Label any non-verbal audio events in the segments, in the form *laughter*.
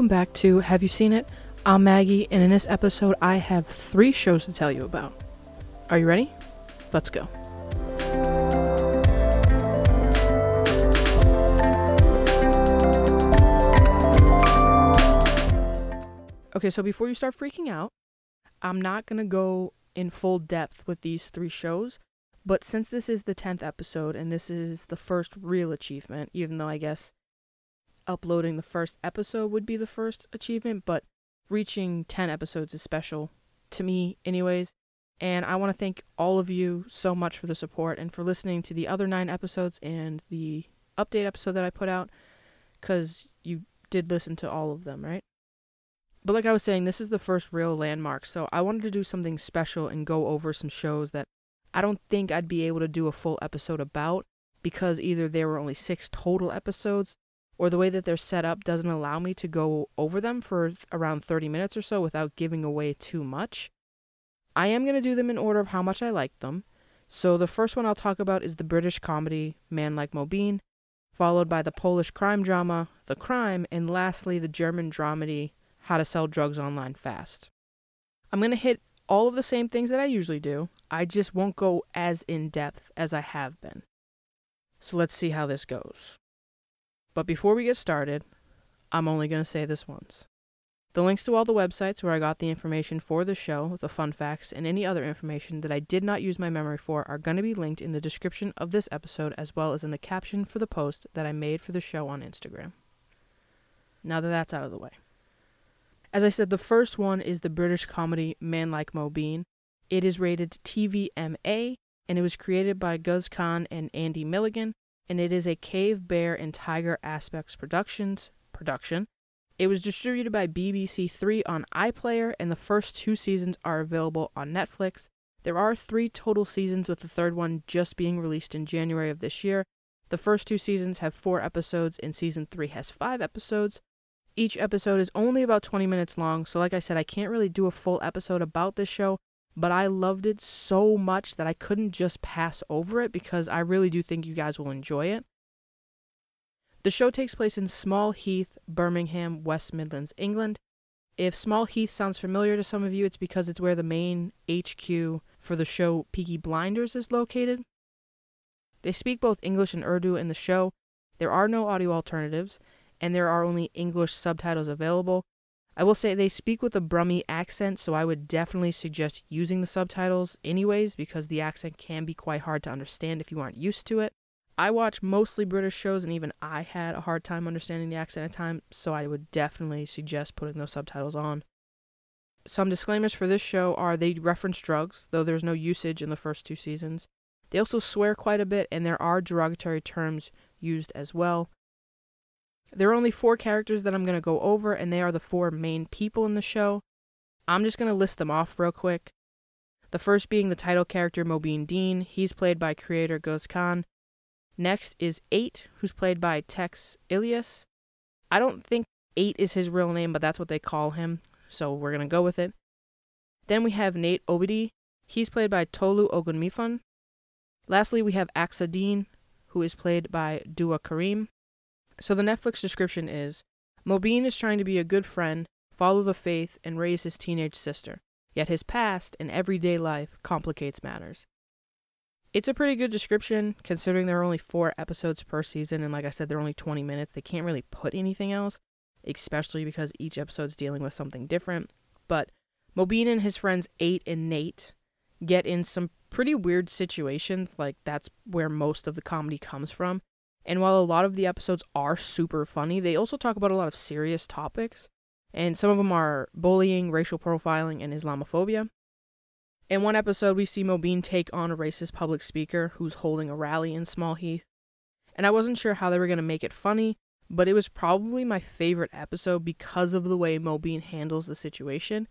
Welcome back to Have You Seen It? I'm Maggie, and in this episode, I have three shows to tell you about. Are you ready? Let's go. Okay, so before you start freaking out, I'm not going to go in full depth with these three shows, but since this is the 10th episode and this is the first real achievement, even though I guess uploading the first episode would be the first achievement, but reaching 10 episodes is special to me, anyways. And I want to thank all of you so much for the support and for listening to the other nine episodes and the update episode that I put out, because you did listen to all of them, right? But like I was saying, this is the first real landmark, so I wanted to do something special and go over some shows that I don't think I'd be able to do a full episode about because either there were only six total episodes or the way that they're set up doesn't allow me to go over them for around 30 minutes or so without giving away too much. I am going to do them in order of how much I like them. So the first one I'll talk about is the British comedy Man Like Mobeen, followed by the Polish crime drama The Crime, and lastly the German dramedy How to Sell Drugs Online Fast. I'm going to hit all of the same things that I usually do. I just won't go as in depth as I have been. So let's see how this goes. But before we get started, I'm only going to say this once. The links to all the websites where I got the information for the show, the fun facts, and any other information that I did not use my memory for are going to be linked in the description of this episode as well as in the caption for the post that I made for the show on Instagram. Now that that's out of the way. As I said, the first one is the British comedy Man Like Mobeen. It is rated TVMA and it was created by Guz Khan and Andy Milligan and it is a Cave Bear and Tiger Aspects Productions production. It was distributed by BBC Three on iPlayer, and the first two seasons are available on Netflix. There are three total seasons, with the third one just being released in January of this year. The first two seasons have four episodes, and season three has five episodes. Each episode is only about 20 minutes long, so like I said, I can't really do a full episode about this show, but I loved it so much that I couldn't just pass over it because I really do think you guys will enjoy it. The show takes place in Small Heath, Birmingham, West Midlands, England. If Small Heath sounds familiar to some of you, it's because it's where the main HQ for the show Peaky Blinders is located. They speak both English and Urdu in the show. There are no audio alternatives, and there are only English subtitles available. I will say they speak with a Brummy accent, so I would definitely suggest using the subtitles anyways, because the accent can be quite hard to understand if you aren't used to it. I watch mostly British shows, and even I had a hard time understanding the accent at times, so I would definitely suggest putting those subtitles on. Some disclaimers for this show are they reference drugs, though there's no usage in the first two seasons. They also swear quite a bit, and there are derogatory terms used as well. There are only four characters that I'm going to go over, and they are the four main people in the show. I'm just going to list them off real quick. The first being the title character Mobeen Dean. He's played by creator Guz Khan. Next is Eight, who's played by Tez Ilyas. I don't think Eight is his real name, but that's what they call him, so we're going to go with it. Then we have Nate Obidi. He's played by Tolu Ogunmefun. Lastly, we have Aksa Dean, who is played by Dua Karim. So the Netflix description is Mobeen is trying to be a good friend, follow the faith, and raise his teenage sister, yet his past and everyday life complicates matters. It's a pretty good description considering there are only four episodes per season, and like I said, they're only 20 minutes. They can't really put anything else, especially because each episode's dealing with something different. But Mobeen and his friends Eight and Nate get in some pretty weird situations, like that's where most of the comedy comes from. And while a lot of the episodes are super funny, they also talk about a lot of serious topics. And some of them are bullying, racial profiling, and Islamophobia. In one episode, we see Mobeen take on a racist public speaker who's holding a rally in Small Heath. And I wasn't sure how they were going to make it funny, but it was probably my favorite episode because of the way Mobeen handles the situation.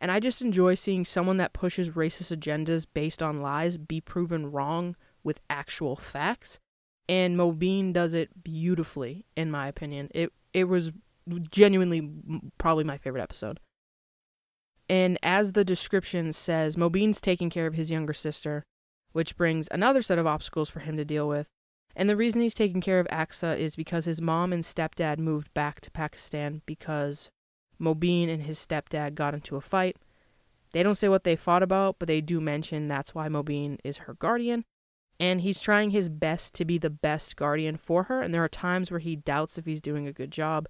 And I just enjoy seeing someone that pushes racist agendas based on lies be proven wrong with actual facts and Mobeen does it beautifully, in my opinion. It it was genuinely probably my favorite episode. And as the description says, Mobeen's taking care of his younger sister, which brings another set of obstacles for him to deal with. And the reason he's taking care of Aksa is because his mom and stepdad moved back to Pakistan because Mobeen and his stepdad got into a fight. They don't say what they fought about, but they do mention that's why Mobeen is her guardian. And he's trying his best to be the best guardian for her, and there are times where he doubts if he's doing a good job.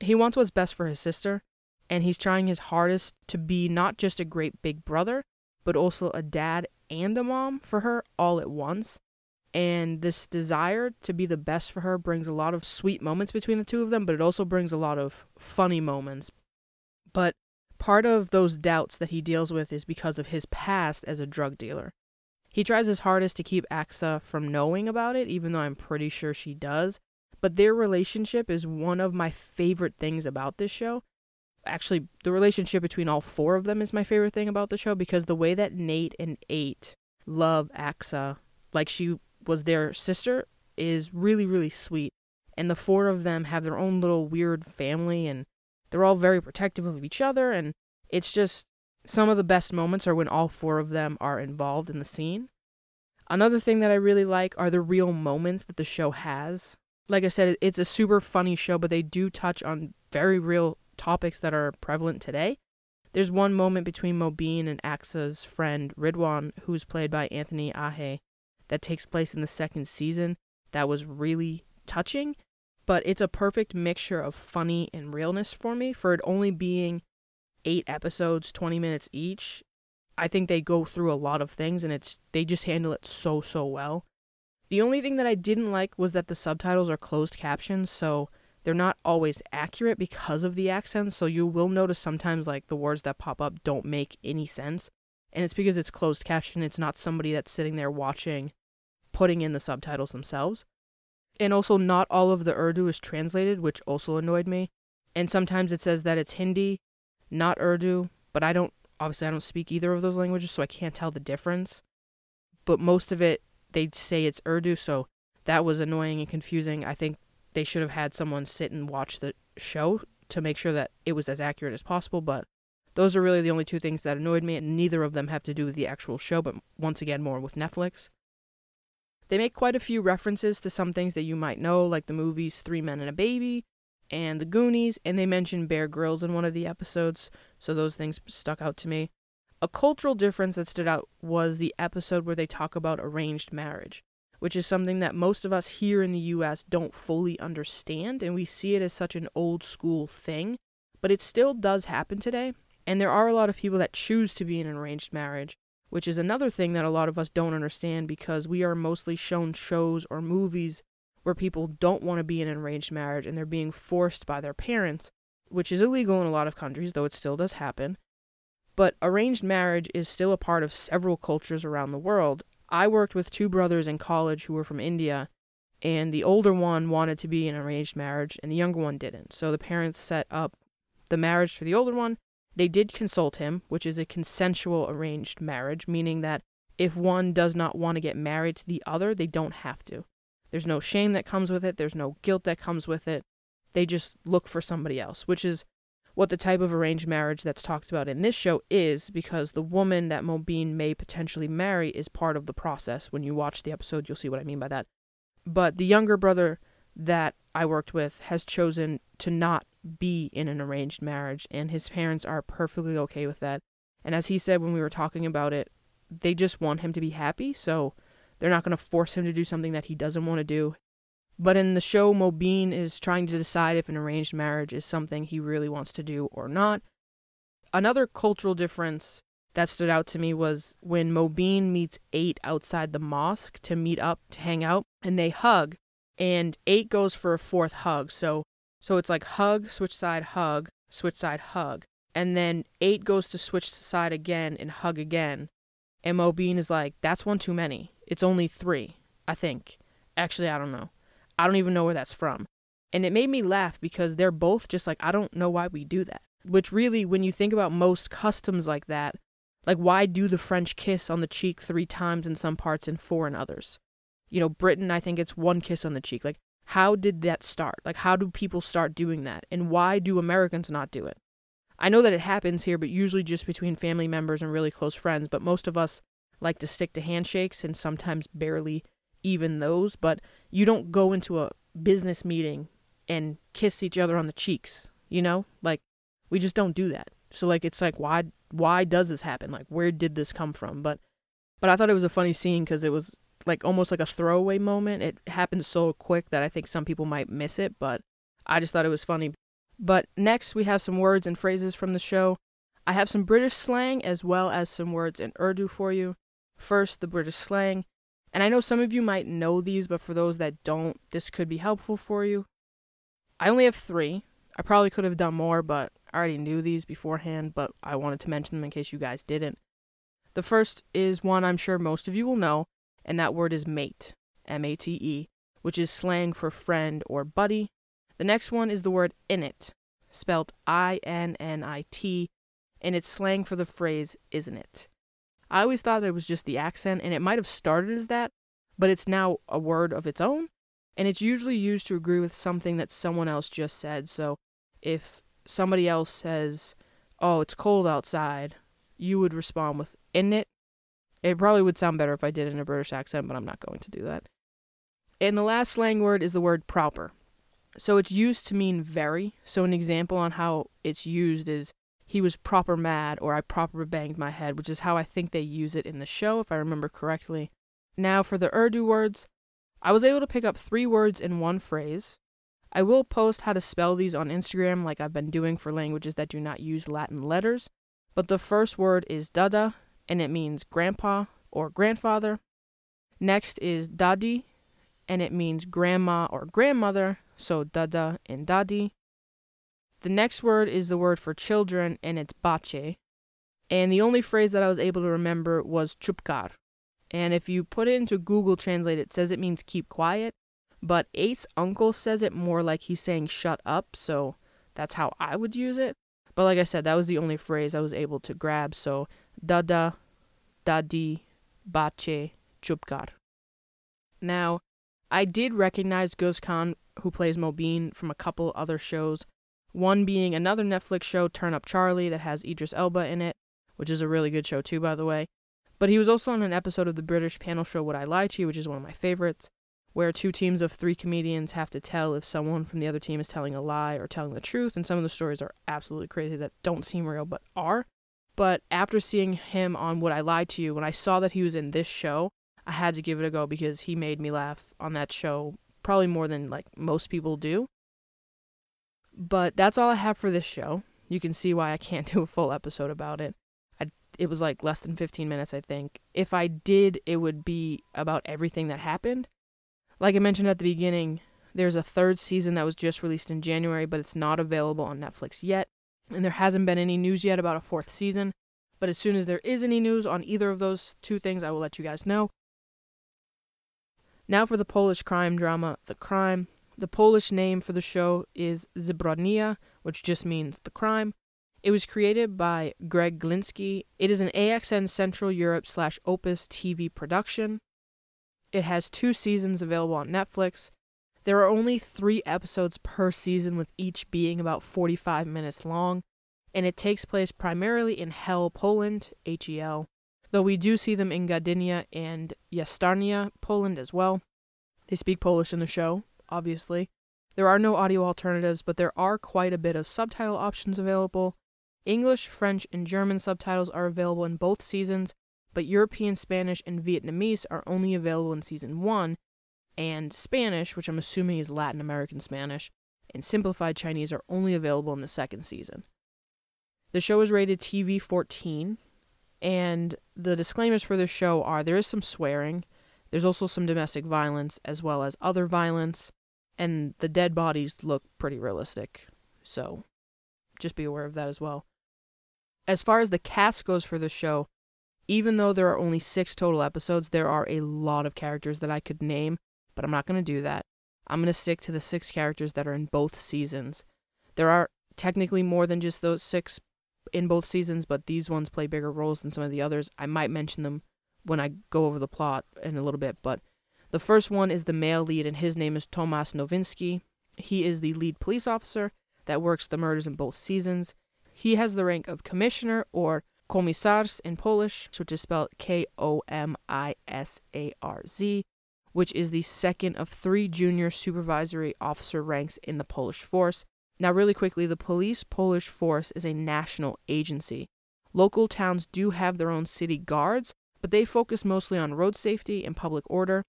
He wants what's best for his sister, and he's trying his hardest to be not just a great big brother, but also a dad and a mom for her all at once. And this desire to be the best for her brings a lot of sweet moments between the two of them, but it also brings a lot of funny moments. But part of those doubts that he deals with is because of his past as a drug dealer. He tries his hardest to keep Aksa from knowing about it, even though I'm pretty sure she does. But their relationship is one of my favorite things about this show. Actually, the relationship between all four of them is my favorite thing about the show because the way that Nate and Eight love Aksa like she was their sister is really, really sweet. And the four of them have their own little weird family and they're all very protective of each other. And it's just some of the best moments are when all four of them are involved in the scene. Another thing that I really like are the real moments that the show has. Like I said, it's a super funny show, but they do touch on very real topics that are prevalent today. There's one moment between Mobeen and Aksa's friend Ridwan, who's played by Anthony Ahe, that takes place in the second season that was really touching. But it's a perfect mixture of funny and realness for me for it only being eight episodes, 20 minutes each, I think they go through a lot of things and it's they just handle it so so well. The only thing that I didn't like was that the subtitles are closed captions, so they're not always accurate because of the accents, so you will notice sometimes like the words that pop up don't make any sense. And it's because it's closed caption, it's not somebody that's sitting there watching putting in the subtitles themselves. And also not all of the Urdu is translated, which also annoyed me. And sometimes it says that it's Hindi not Urdu, but I don't obviously I don't speak either of those languages, so I can't tell the difference. But most of it they say it's Urdu, so that was annoying and confusing. I think they should have had someone sit and watch the show to make sure that it was as accurate as possible, but those are really the only two things that annoyed me, and neither of them have to do with the actual show, but once again, more with Netflix. They make quite a few references to some things that you might know, like the movies Three Men and a Baby, and The Goonies, and they mentioned Bear Grylls in one of the episodes, so those things stuck out to me. A cultural difference that stood out was the episode where they talk about arranged marriage, which is something that most of us here in the US don't fully understand, and we see it as such an old school thing, but it still does happen today. And there are a lot of people that choose to be in an arranged marriage, which is another thing that a lot of us don't understand because we are mostly shown shows or movies where people don't want to be in an arranged marriage and they're being forced by their parents, which is illegal in a lot of countries, though it still does happen. But arranged marriage is still a part of several cultures around the world. I worked with two brothers in college who were from India, and the older one wanted to be in an arranged marriage, and the younger one didn't. So the parents set up the marriage for the older one. They did consult him, which is a consensual arranged marriage, meaning that if one does not want to get married to the other, they don't have to. There's no shame that comes with it, there's no guilt that comes with it. They just look for somebody else, which is what the type of arranged marriage that's talked about in this show is because the woman that Mobeen may potentially marry is part of the process. When you watch the episode, you'll see what I mean by that. But the younger brother that I worked with has chosen to not be in an arranged marriage, and his parents are perfectly okay with that. And as he said when we were talking about it, they just want him to be happy, so they're not going to force him to do something that he doesn't want to do. But in the show, Mobeen is trying to decide if an arranged marriage is something he really wants to do or not. Another cultural difference that stood out to me was when Mobeen meets Eight outside the mosque to meet up to hang out, and they hug, and Eight goes for a fourth hug. So, so it's like hug, switch side, hug, switch side, hug, and then Eight goes to switch side again and hug again, and Mobeen is like, "That's one too many." It's only three, I think. Actually, I don't know. I don't even know where that's from. And it made me laugh because they're both just like, I don't know why we do that. Which really, when you think about most customs like that, like why do the French kiss on the cheek three times in some parts and four in others? You know, Britain, I think it's one kiss on the cheek. Like, how did that start? Like, how do people start doing that? And why do Americans not do it? I know that it happens here, but usually just between family members and really close friends. But most of us like to stick to handshakes and sometimes barely even those, but you don't go into a business meeting and kiss each other on the cheeks, you know? Like we just don't do that. So like it's like why why does this happen? Like where did this come from? But but I thought it was a funny scene cuz it was like almost like a throwaway moment. It happened so quick that I think some people might miss it, but I just thought it was funny. But next we have some words and phrases from the show. I have some British slang as well as some words in Urdu for you. First, the British slang. And I know some of you might know these, but for those that don't, this could be helpful for you. I only have three. I probably could have done more, but I already knew these beforehand, but I wanted to mention them in case you guys didn't. The first is one I'm sure most of you will know, and that word is mate, M A T E, which is slang for friend or buddy. The next one is the word innit, spelt I N N I T, and it's slang for the phrase isn't it. I always thought it was just the accent, and it might have started as that, but it's now a word of its own, and it's usually used to agree with something that someone else just said. So if somebody else says, Oh, it's cold outside, you would respond with, In it? It probably would sound better if I did it in a British accent, but I'm not going to do that. And the last slang word is the word proper. So it's used to mean very. So an example on how it's used is he was proper mad or I proper banged my head, which is how I think they use it in the show, if I remember correctly. Now, for the Urdu words, I was able to pick up three words in one phrase. I will post how to spell these on Instagram, like I've been doing for languages that do not use Latin letters. But the first word is dada, and it means grandpa or grandfather. Next is dadi, and it means grandma or grandmother, so dada and dadi. The next word is the word for children, and it's bache. And the only phrase that I was able to remember was chupkar. And if you put it into Google Translate, it says it means keep quiet. But Eight's uncle says it more like he's saying shut up, so that's how I would use it. But like I said, that was the only phrase I was able to grab. So dada, dadi, bache, chupkar. Now, I did recognize Guz who plays Mobeen, from a couple other shows. One being another Netflix show, Turn Up Charlie, that has Idris Elba in it, which is a really good show too, by the way. But he was also on an episode of the British panel show Would I Lie to You, which is one of my favorites, where two teams of three comedians have to tell if someone from the other team is telling a lie or telling the truth, and some of the stories are absolutely crazy that don't seem real but are. But after seeing him on Would I Lie to You, when I saw that he was in this show, I had to give it a go because he made me laugh on that show probably more than like most people do. But that's all I have for this show. You can see why I can't *laughs* do a full episode about it. I, it was like less than 15 minutes, I think. If I did, it would be about everything that happened. Like I mentioned at the beginning, there's a third season that was just released in January, but it's not available on Netflix yet. And there hasn't been any news yet about a fourth season. But as soon as there is any news on either of those two things, I will let you guys know. Now for the Polish crime drama, The Crime. The Polish name for the show is Zbrodnia, which just means the crime. It was created by Greg Gliński. It is an AXN Central Europe slash Opus TV production. It has two seasons available on Netflix. There are only three episodes per season, with each being about 45 minutes long, and it takes place primarily in Hel, Poland, H E L, though we do see them in Gdynia and Jastarnia, Poland as well. They speak Polish in the show, obviously. There are no audio alternatives, but there are quite a bit of subtitle options available. English, French, and German subtitles are available in both seasons, but European Spanish and Vietnamese are only available in season 1, and Spanish, which I'm assuming is Latin American Spanish, and Simplified Chinese are only available in the second season. The show is rated TV 14, and the disclaimers for the show are there is some swearing, there's also some domestic violence as well as other violence, and the dead bodies look pretty realistic. So just be aware of that as well. As far as the cast goes for the show, even though there are only six total episodes, there are a lot of characters that I could name, but I'm not going to do that. I'm going to stick to the six characters that are in both seasons. There are technically more than just those six in both seasons, but these ones play bigger roles than some of the others. I might mention them when I go over the plot in a little bit, but the first one is the male lead, and his name is Tomasz Nowinski. He is the lead police officer that works the murders in both seasons. He has the rank of commissioner or komisarz in Polish, which is spelled K O M I S A R Z, which is the second of three junior supervisory officer ranks in the Polish force. Now, really quickly, the police Polish force is a national agency. Local towns do have their own city guards, but they focus mostly on road safety and public order,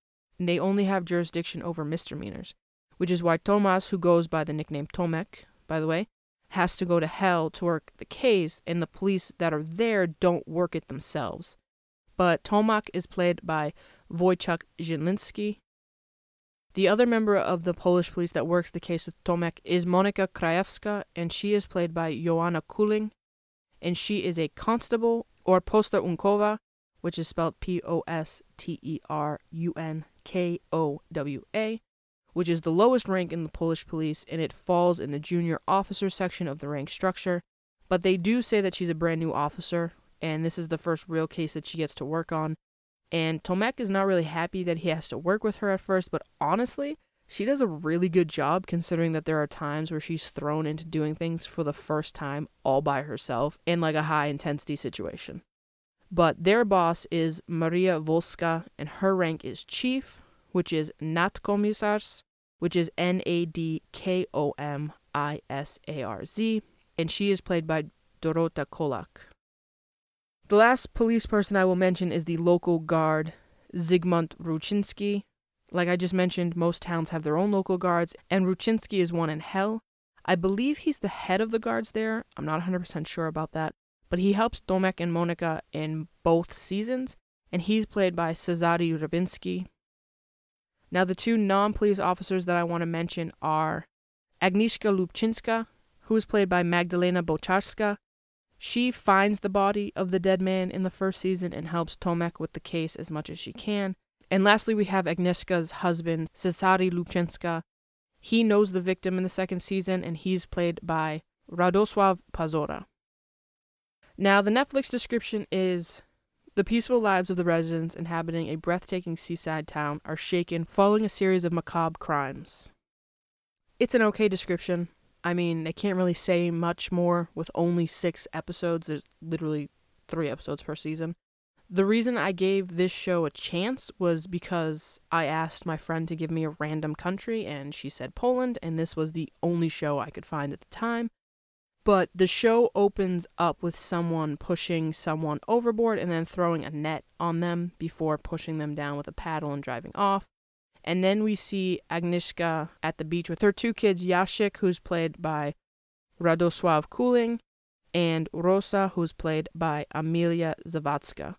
and they only have jurisdiction over misdemeanors, which is why Tomas, who goes by the nickname Tomek, by the way, has to go to hell to work the case, and the police that are there don't work it themselves. But Tomek is played by Wojciech Zieliński. The other member of the Polish police that works the case with Tomek is Monika Krajewska, and she is played by Joanna Kuling, and she is a constable or posterunkowa, which is spelled P O S T E R U N K O W A, which is the lowest rank in the Polish police, and it falls in the junior officer section of the rank structure. But they do say that she's a brand new officer, and this is the first real case that she gets to work on. And Tomek is not really happy that he has to work with her at first, but honestly, she does a really good job considering that there are times where she's thrown into doing things for the first time all by herself in like a high intensity situation. But their boss is Maria Volska, and her rank is chief, which is Nadkomisarz, which is N A D K O M I S A R Z, and she is played by Dorota Kolak. The last police person I will mention is the local guard, Zygmunt Ruchinski. Like I just mentioned, most towns have their own local guards, and Ruchinski is one in hell. I believe he's the head of the guards there. I'm not 100% sure about that. But he helps Tomek and Monika in both seasons, and he's played by Cezary Rybinski. Now, the two non police officers that I want to mention are Agnieszka Lubczynska, who is played by Magdalena Boczarska. She finds the body of the dead man in the first season and helps Tomek with the case as much as she can. And lastly, we have Agnieszka's husband, Cezary Lubczynska. He knows the victim in the second season, and he's played by Radosław Pazura. Now, the Netflix description is the peaceful lives of the residents inhabiting a breathtaking seaside town are shaken following a series of macabre crimes. It's an okay description. I mean, they can't really say much more with only six episodes. There's literally three episodes per season. The reason I gave this show a chance was because I asked my friend to give me a random country, and she said Poland, and this was the only show I could find at the time. But the show opens up with someone pushing someone overboard and then throwing a net on them before pushing them down with a paddle and driving off. And then we see Agnieszka at the beach with her two kids, Yashik, who's played by Radosław Kuling, and Rosa, who's played by Amelia Zawadzka.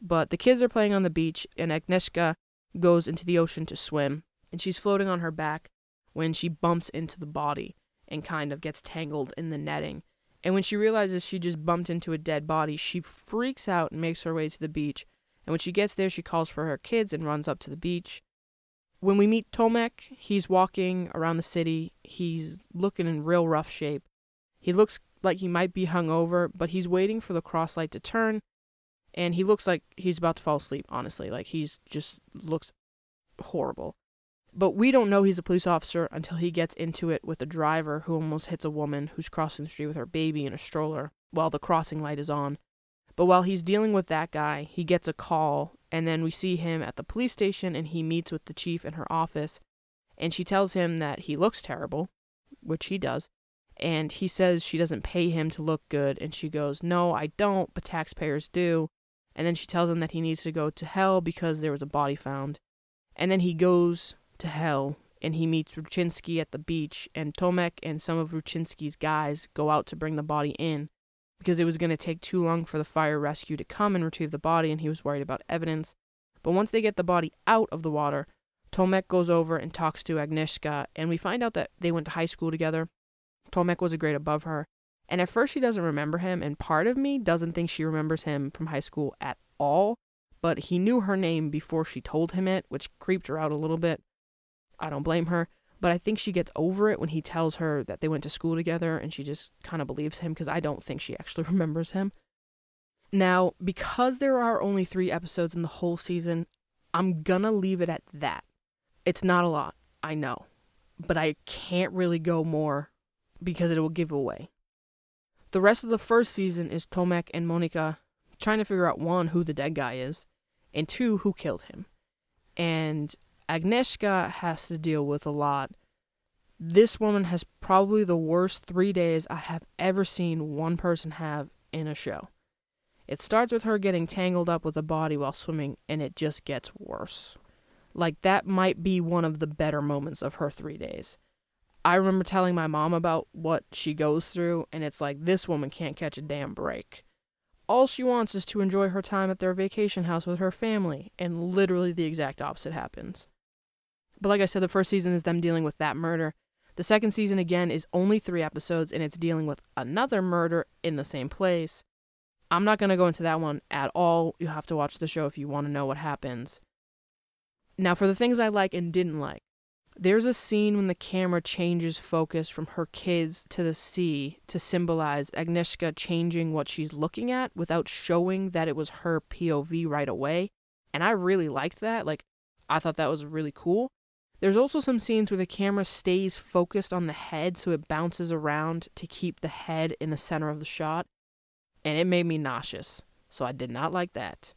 But the kids are playing on the beach, and Agnieszka goes into the ocean to swim, and she's floating on her back when she bumps into the body and kind of gets tangled in the netting. And when she realizes she just bumped into a dead body, she freaks out and makes her way to the beach. And when she gets there, she calls for her kids and runs up to the beach. When we meet Tomek, he's walking around the city. He's looking in real rough shape. He looks like he might be hungover, but he's waiting for the cross light to turn. And he looks like he's about to fall asleep, honestly. Like he's just looks horrible. But we don't know he's a police officer until he gets into it with a driver who almost hits a woman who's crossing the street with her baby in a stroller while the crossing light is on. But while he's dealing with that guy, he gets a call, and then we see him at the police station and he meets with the chief in her office. And she tells him that he looks terrible, which he does. And he says she doesn't pay him to look good. And she goes, No, I don't, but taxpayers do. And then she tells him that he needs to go to hell because there was a body found. And then he goes to hell and he meets Ruchinsky at the beach and Tomek and some of Ruchinsky's guys go out to bring the body in because it was going to take too long for the fire rescue to come and retrieve the body and he was worried about evidence. But once they get the body out of the water, Tomek goes over and talks to Agnieszka and we find out that they went to high school together. Tomek was a grade above her. And at first she doesn't remember him and part of me doesn't think she remembers him from high school at all, but he knew her name before she told him it, which creeped her out a little bit. I don't blame her. But I think she gets over it when he tells her that they went to school together and she just kind of believes him because I don't think she actually *laughs* remembers him. Now, because there are only three episodes in the whole season, I'm gonna leave it at that. It's not a lot, I know, but I can't really go more because it will give away. The rest of the first season is Tomek and Monika trying to figure out one, who the dead guy is, and two, who killed him. And Agnieszka has to deal with a lot. This woman has probably the worst three days I have ever seen one person have in a show. It starts with her getting tangled up with a body while swimming, and it just gets worse. Like, that might be one of the better moments of her three days. I remember telling my mom about what she goes through, and it's like, this woman can't catch a damn break. All she wants is to enjoy her time at their vacation house with her family, and literally the exact opposite happens. But like I said, the first season is them dealing with that murder. The second season, again, is only three episodes, and it's dealing with another murder in the same place. I'm not going to go into that one at all. You have to watch the show if you want to know what happens. Now, for the things I like and didn't like, there's a scene when the camera changes focus from her kids to the sea to symbolize Agnieszka changing what she's looking at without showing that it was her POV right away. And I really liked that. Like, I thought that was really cool. There's also some scenes where the camera stays focused on the head so it bounces around to keep the head in the center of the shot. And it made me nauseous. So I did not like that.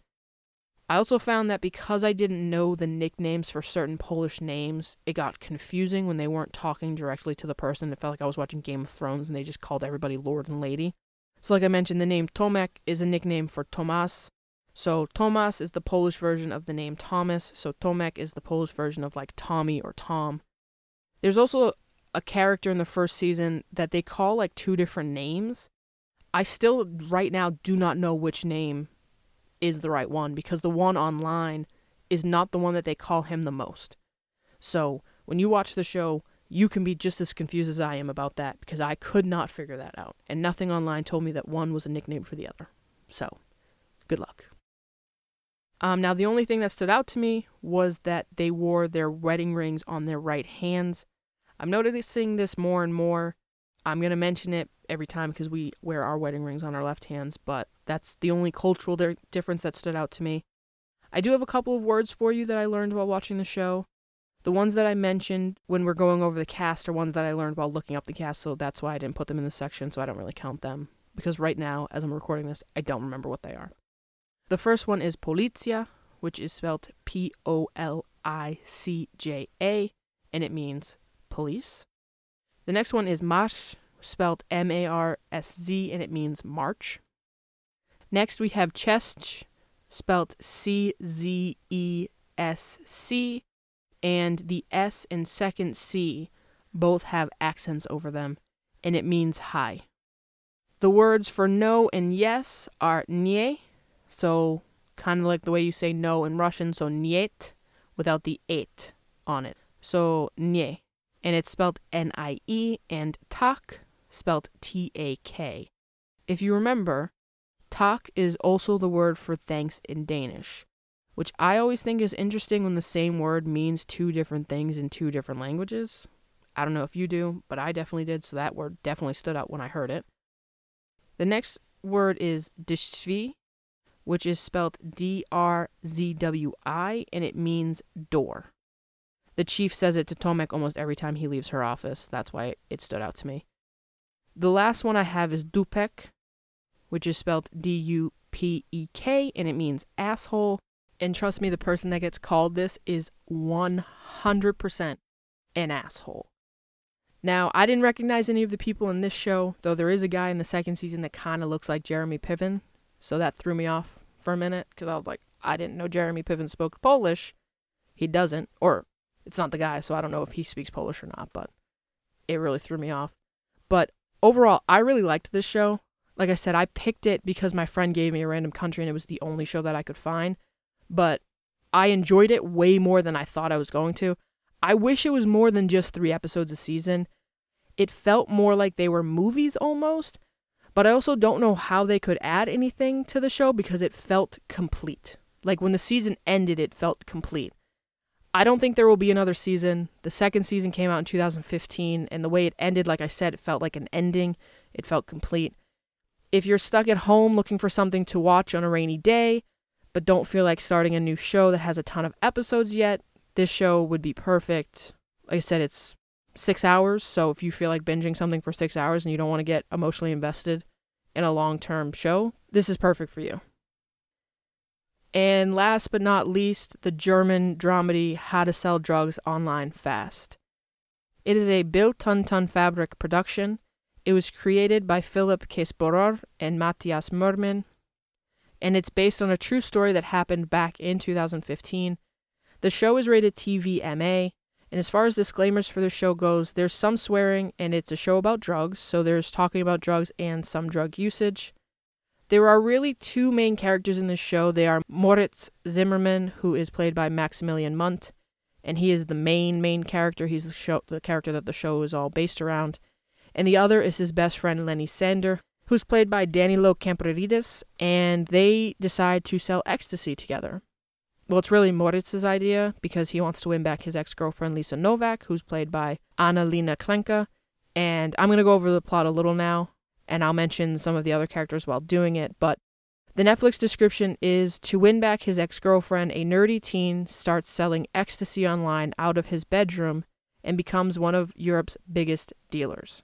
I also found that because I didn't know the nicknames for certain Polish names, it got confusing when they weren't talking directly to the person. It felt like I was watching Game of Thrones and they just called everybody Lord and Lady. So, like I mentioned, the name Tomek is a nickname for Tomas. So, Tomas is the Polish version of the name Thomas. So, Tomek is the Polish version of like Tommy or Tom. There's also a character in the first season that they call like two different names. I still, right now, do not know which name is the right one because the one online is not the one that they call him the most. So when you watch the show, you can be just as confused as I am about that because I could not figure that out. And nothing online told me that one was a nickname for the other. So, good luck. Um, now, the only thing that stood out to me was that they wore their wedding rings on their right hands. I'm noticing this more and more. I'm going to mention it every time because we wear our wedding rings on our left hands, but that's the only cultural di- difference that stood out to me. I do have a couple of words for you that I learned while watching the show. The ones that I mentioned when we're going over the cast are ones that I learned while looking up the cast, so that's why I didn't put them in the section, so I don't really count them. Because right now, as I'm recording this, I don't remember what they are. The first one is policja, which is spelled P O L I C J A, and it means police. The next one is Marsz, spelled M A R S Z, and it means March. Next, we have Czesc, spelled C Z E S C, and the S and second C both have accents over them, and it means hi. The words for no and yes are nie, so kind of like the way you say no in Russian, so niet, without the et on it. So nie and it's spelled N I E, and tak, spelled T A K. If you remember, tak is also the word for thanks in Danish, which I always think is interesting when the same word means two different things in two different languages. I don't know if you do, but I definitely did, so that word definitely stood out when I heard it. The next word is drzwi, which is spelled D R Z W I, and it means door. The chief says it to Tomek almost every time he leaves her office. That's why it stood out to me. The last one I have is Dupek, which is spelled D U P E K, and it means asshole. And trust me, the person that gets called this is 100% an asshole. Now, I didn't recognize any of the people in this show, though there is a guy in the second season that kind of looks like Jeremy Piven, so that threw me off for a minute because I was like, I didn't know Jeremy Piven spoke Polish. He doesn't, or it's not the guy, so I don't know if he speaks Polish or not, but it really threw me off. But overall, I really liked this show. Like I said, I picked it because my friend gave me a random country and it was the only show that I could find. But I enjoyed it way more than I thought I was going to. I wish it was more than just three episodes a season. It felt more like they were movies almost, but I also don't know how they could add anything to the show because it felt complete. Like when the season ended, it felt complete. I don't think there will be another season. The second season came out in 2015, and the way it ended, like I said, it felt like an ending. It felt complete. If you're stuck at home looking for something to watch on a rainy day, but don't feel like starting a new show that has a ton of episodes yet, this show would be perfect. Like I said, it's six hours, so if you feel like binging something for six hours and you don't want to get emotionally invested in a long term show, this is perfect for you. And last but not least, the German dramedy How to Sell Drugs Online Fast. It is a Ton Ton Fabric production. It was created by Philipp Käßbohrer and Matthias Murmann, and it's based on a true story that happened back in 2015. The show is rated TVMA, and as far as disclaimers for the show goes, there's some swearing and it's a show about drugs, so there's talking about drugs and some drug usage. There are really two main characters in this show. They are Moritz Zimmermann, who is played by Maximilian Mundt, and he is the main main character. He's the show, the character that the show is all based around. And the other is his best friend Lenny Sander, who's played by Danilo Kamperidis, and they decide to sell ecstasy together. Well, it's really Moritz's idea because he wants to win back his ex-girlfriend Lisa Novak, who's played by Anna-Lena Klenke. And I'm going to go over the plot a little now and I'll mention some of the other characters while doing it. But the Netflix description is to win back his ex girlfriend, a nerdy teen starts selling ecstasy online out of his bedroom and becomes one of Europe's biggest dealers.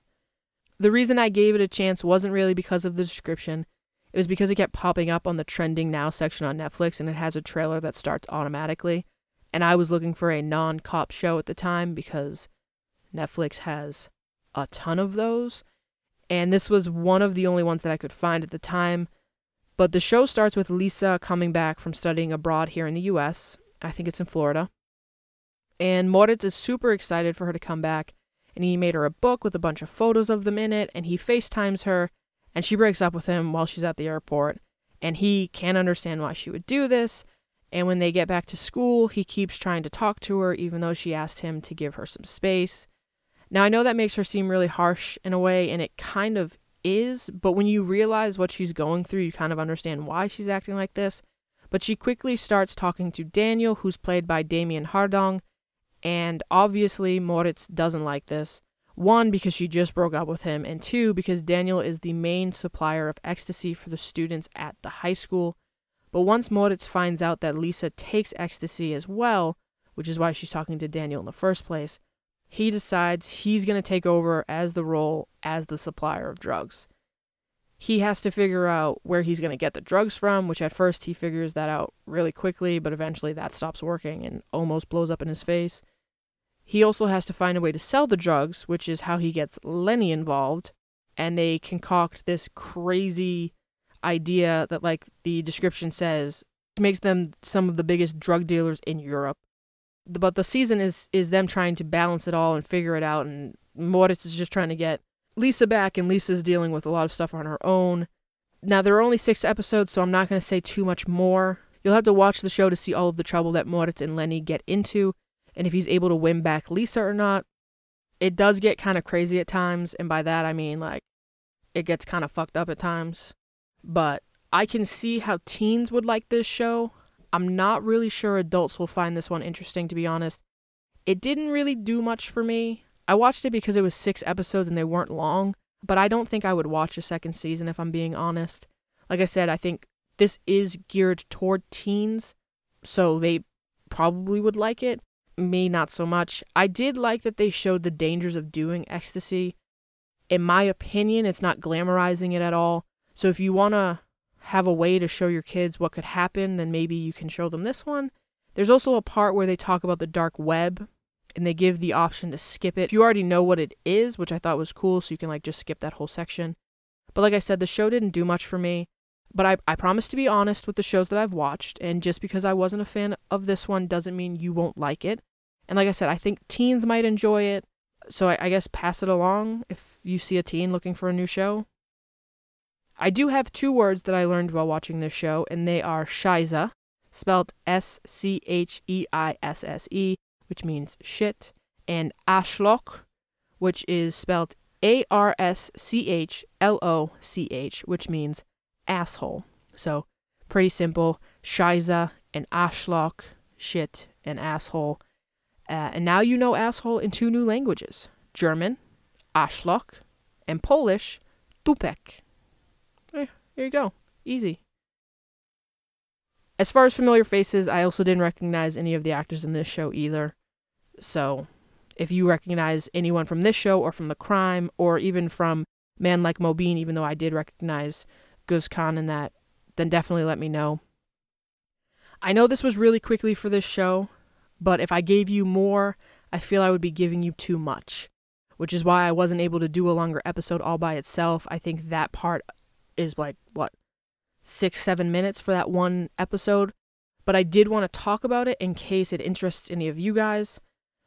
The reason I gave it a chance wasn't really because of the description. It was because it kept popping up on the trending now section on Netflix and it has a trailer that starts automatically. And I was looking for a non cop show at the time because Netflix has a ton of those and this was one of the only ones that I could find at the time. But the show starts with Lisa coming back from studying abroad here in the US. I think it's in Florida. And Moritz is super excited for her to come back, and he made her a book with a bunch of photos of them in it, and he FaceTimes her, and she breaks up with him while she's at the airport. And he can't understand why she would do this. And when they get back to school, he keeps trying to talk to her, even though she asked him to give her some space. Now, I know that makes her seem really harsh in a way, and it kind of is, but when you realize what she's going through, you kind of understand why she's acting like this. But she quickly starts talking to Daniel, who's played by Damien Hardung, and obviously Moritz doesn't like this. One, because she just broke up with him, and two, because Daniel is the main supplier of ecstasy for the students at the high school. But once Moritz finds out that Lisa takes ecstasy as well, which is why she's talking to Daniel in the first place, he decides he's going to take over as the role as the supplier of drugs. He has to figure out where he's going to get the drugs from, which at first he figures that out really quickly, but eventually that stops working and almost blows up in his face. He also has to find a way to sell the drugs, which is how he gets Lenny involved, and they concoct this crazy idea that, like the description says, makes them some of the biggest drug dealers in Europe but the season is is them trying to balance it all and figure it out and Moritz is just trying to get Lisa back and Lisa's dealing with a lot of stuff on her own. Now there are only 6 episodes so I'm not going to say too much more. You'll have to watch the show to see all of the trouble that Moritz and Lenny get into and if he's able to win back Lisa or not. It does get kind of crazy at times and by that I mean like it gets kind of fucked up at times. But I can see how teens would like this show. I'm not really sure adults will find this one interesting, to be honest. It didn't really do much for me. I watched it because it was six episodes and they weren't long, but I don't think I would watch a second season if I'm being honest. Like I said, I think this is geared toward teens, so they probably would like it. Me, not so much. I did like that they showed the dangers of doing ecstasy. In my opinion, it's not glamorizing it at all. So if you want to have a way to show your kids what could happen, then maybe you can show them this one. There's also a part where they talk about the dark web and they give the option to skip it. If you already know what it is, which I thought was cool, so you can like just skip that whole section. But like I said, the show didn't do much for me. But I, I promise to be honest with the shows that I've watched, and just because I wasn't a fan of this one doesn't mean you won't like it. And like I said, I think teens might enjoy it. So I, I guess pass it along if you see a teen looking for a new show. I do have two words that I learned while watching this show, and they are Scheisse, spelled S C H E I S S E, which means shit, and Arschloch, which is spelled A R S C H L O C H, which means asshole. So, pretty simple. Scheisse and Arschloch, shit, and asshole. Uh, and now you know asshole in two new languages German, Arschloch, and Polish, Dupek. Eh, here you go. Easy. As far as familiar faces, I also didn't recognize any of the actors in this show either. So, if you recognize anyone from this show or from The Crime or even from Man Like Mobeen, even though I did recognize Guz Khan in that, then definitely let me know. I know this was really quickly for this show, but if I gave you more, I feel I would be giving you too much, which is why I wasn't able to do a longer episode all by itself. I think that part is like, what, six, seven minutes for that one episode. But I did want to talk about it in case it interests any of you guys.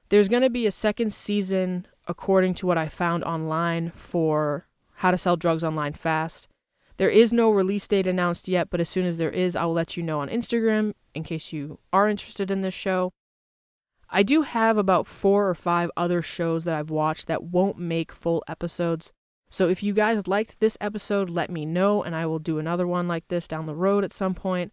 There's going to be a second season, according to what I found online, for How to Sell Drugs Online Fast. There is no release date announced yet, but as soon as there is, I will let you know on Instagram in case you are interested in this show. I do have about four or five other shows that I've watched that won't make full episodes. So if you guys liked this episode, let me know, and I will do another one like this down the road at some point.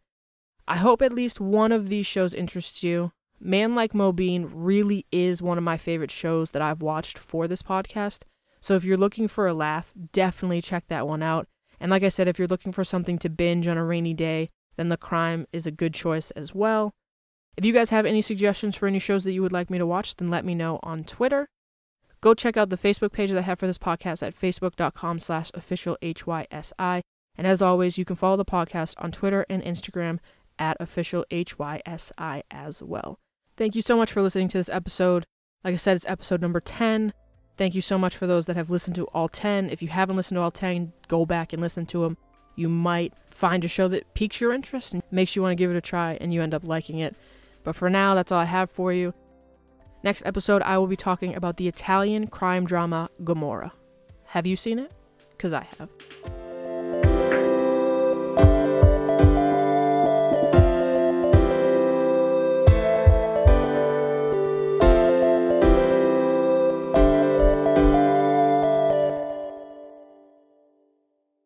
I hope at least one of these shows interests you. Man Like Mobeen really is one of my favorite shows that I've watched for this podcast. So if you're looking for a laugh, definitely check that one out. And like I said, if you're looking for something to binge on a rainy day, then The Crime is a good choice as well. If you guys have any suggestions for any shows that you would like me to watch, then let me know on Twitter. Go check out the Facebook page that I have for this podcast at facebook.com slash official HYSI. And as always, you can follow the podcast on Twitter and Instagram at official HYSI as well. Thank you so much for listening to this episode. Like I said, it's episode number 10. Thank you so much for those that have listened to all 10. If you haven't listened to all 10, go back and listen to them. You might find a show that piques your interest and makes you want to give it a try, and you end up liking it. But for now, that's all I have for you. Next episode, I will be talking about the Italian crime drama Gomorrah. Have you seen it? Because I have.